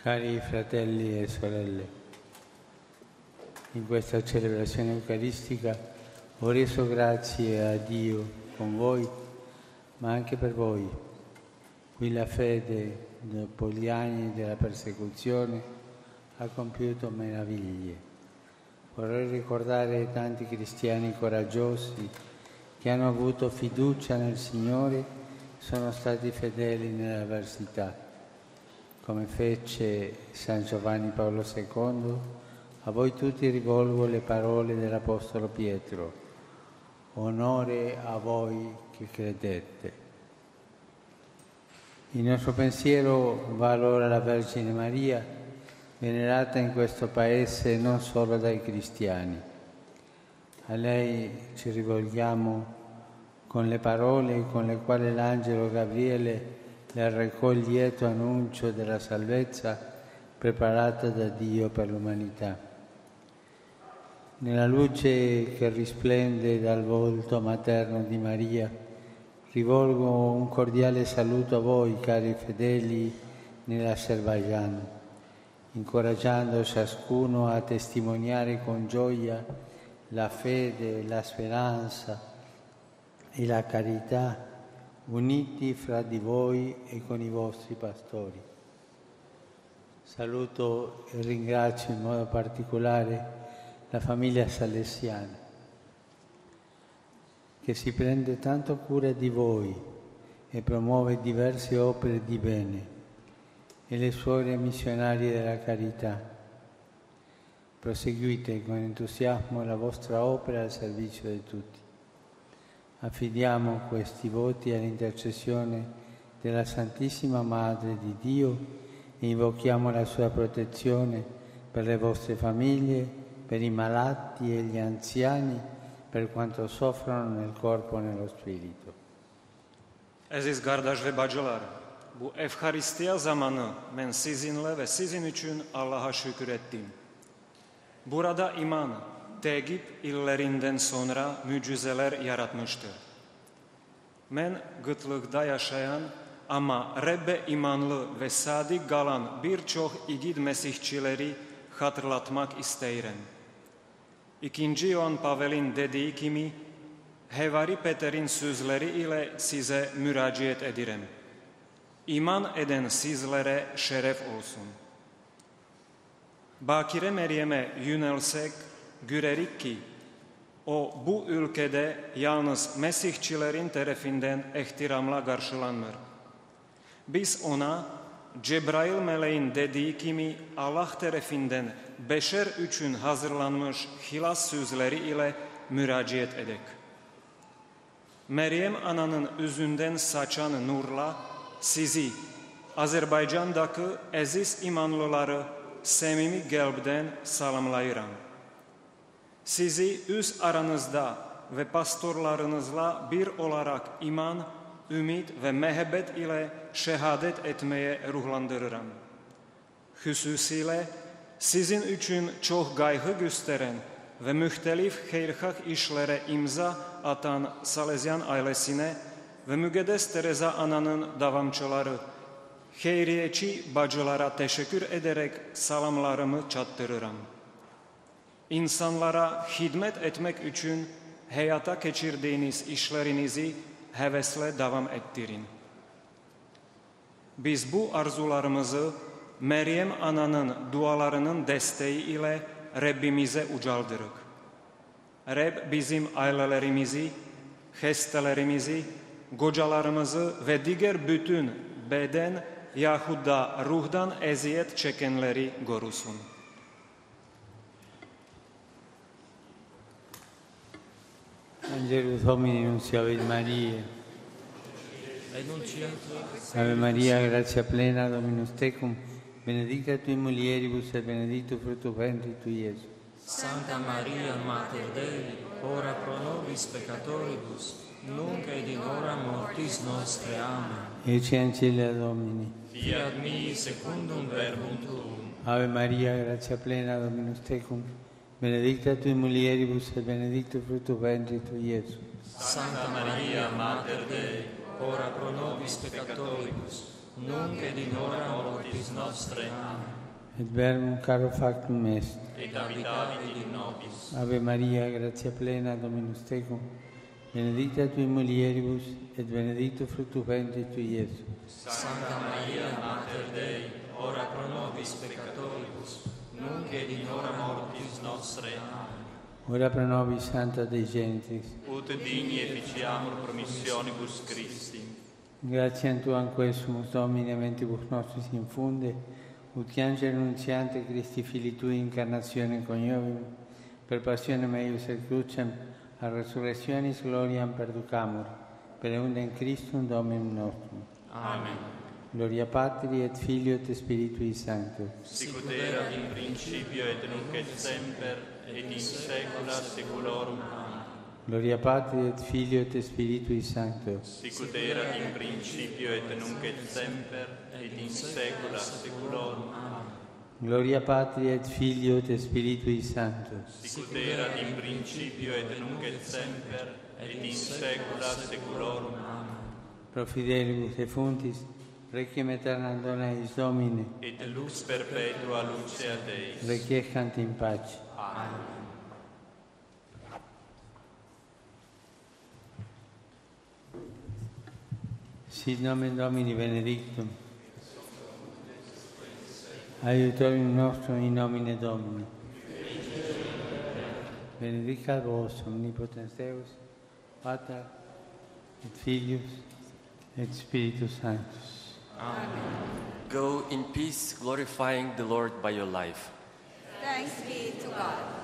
Cari fratelli e sorelle, in questa celebrazione eucaristica ho reso grazie a Dio con voi, ma anche per voi. Qui la fede, dopo gli anni della persecuzione, ha compiuto meraviglie. Vorrei ricordare tanti cristiani coraggiosi che hanno avuto fiducia nel Signore, sono stati fedeli nell'avversità come fece San Giovanni Paolo II, a voi tutti rivolgo le parole dell'Apostolo Pietro. Onore a voi che credete. Il nostro pensiero va allora alla Vergine Maria, venerata in questo paese non solo dai cristiani. A lei ci rivolgiamo con le parole con le quali l'angelo Gabriele le recò il lieto annuncio della salvezza preparata da Dio per l'umanità. Nella luce che risplende dal volto materno di Maria, rivolgo un cordiale saluto a voi, cari fedeli nell'Azerbaijan, incoraggiando ciascuno a testimoniare con gioia la fede, la speranza e la carità uniti fra di voi e con i vostri pastori. Saluto e ringrazio in modo particolare la famiglia salesiana che si prende tanto cura di voi e promuove diverse opere di bene e le suore missionarie della carità. Proseguite con entusiasmo la vostra opera al servizio di tutti. Affidiamo questi voti all'intercessione della Santissima Madre di Dio e invochiamo la sua protezione per le vostre famiglie, per i malati e gli anziani, per quanto soffrono nel corpo e nello spirito. Əziz qardaşlı bacılar, bu Evxaristiya zamanı mən sizinlə və sizin üçün Allaha şükür etdim. Burada iman, Tegip illerinden sonra mücizeler yaratmıştır. Men gıtlıkta yaşayan ama Rebbe imanlı ve sadık kalan birçok igid mesihçileri hatırlatmak isterim. İkinci Yohan Pavel'in dediği kimi, Hevari Peter'in sözleri ile size müraciat ederim. İman eden sizlere şeref olsun. Bakire Meryem'e yönelsek Gürerik ki o bu ülkede yalnız Mesihçilerin tarafından ihtiramla karşılanır. Biz ona Cebrail meleğin dediği kimi Allah tarafından beşer üçün hazırlanmış hilas sözleri ile müraciat edek. Meryem ananın üzünden saçan nurla sizi Azerbaycan'daki aziz imanlıları semimi gelbden salamlayıram. Sizi üz aranızda ve pastorlarınızla bir olarak iman, ümit ve mehabbet ile şehadet etmeye ruhlandırırım. Hüsusiyle sizin için çok gaygı gösteren ve mühtelif hayrhak işlere imza atan Salezyan ailesine ve Mügedes Teresa Ana'nın davamçıları, hayriyeci bacılara teşekkür ederek salamlarımı çattırırım.'' İnsanlara hizmet etmek için hayata geçirdiğiniz işlerinizi hevesle devam ettirin. Biz bu arzularımızı Meryem Ana'nın dualarının desteği ile Rabbimize ucaldırık. Rab bizim ailelerimizi, hestelerimizi, kocalarımızı ve diğer bütün beden yahut da ruhdan eziyet çekenleri korusun. Angelus Domini Nunziavit Maria. Ave Maria, grazia plena, Dominus tecum, benedica tui mulieribus e benedictus fructus ventris tui, Iesus. Santa Maria, Mater Dei, ora pro nobis peccatoribus, nunc et in hora mortis nostre. Amen. Ecce ancilla Domini. Fiat mi secundum verbum tuum. Ave Maria, grazia plena, Dominus tecum, benedicta tui mulieribus e benedictus fructus ventris tui, Iesus. Santa Maria, Mater Dei, ora pro nobis peccatoribus, nunc et in hora mortis nostre. Amen. Et verbum caro factum est. Et habitavit in nobis. Ave Maria, gratia plena, Dominus tecum, benedicta tui mulieribus, et benedictus fructus ventris tui, Iesus. Santa Maria, Mater Dei, ora pro nobis peccatoribus, nunc et in hora mortis nostre. Amen. Ora pro nobis, Santa Dei Gentris, ut digni efficiamur promissionibus Christi. Gratiam Tuam quesumus Domine mentibus nostris infunde, ut angelo nunziante Christi Fili Tui incarnazione coniovim, per passionem eius et crucem, a resurrectionis gloriam perducamur, per eundem Christum Dominum nostrum. Amen. Gloria Patri et Filio et Spiritui Sancto. Sicut erat in principio et nunc et semper et in saecula saeculorum. Gloria Patri et Filio et Spiritui Sancto. Sicut erat in principio et nunc et semper et in saecula saeculorum. Gloria Patri et Filio et Spiritui Sancto. Sicut erat in principio et nunc et semper et in saecula saeculorum. Amen. Pro fidelibus et fontis, requiem aeternam dona eis Domine, Et lux perpetua luce a Deis. requiescant in pace. Amen. Sit nomen Domini benedictum. Aiutorium nostrum in nomine Domini. Benedicat vos omnipotens Deus, Pater et Filius et Spiritus Sanctus. Go in peace, glorifying the Lord by your life. Thanks be to God.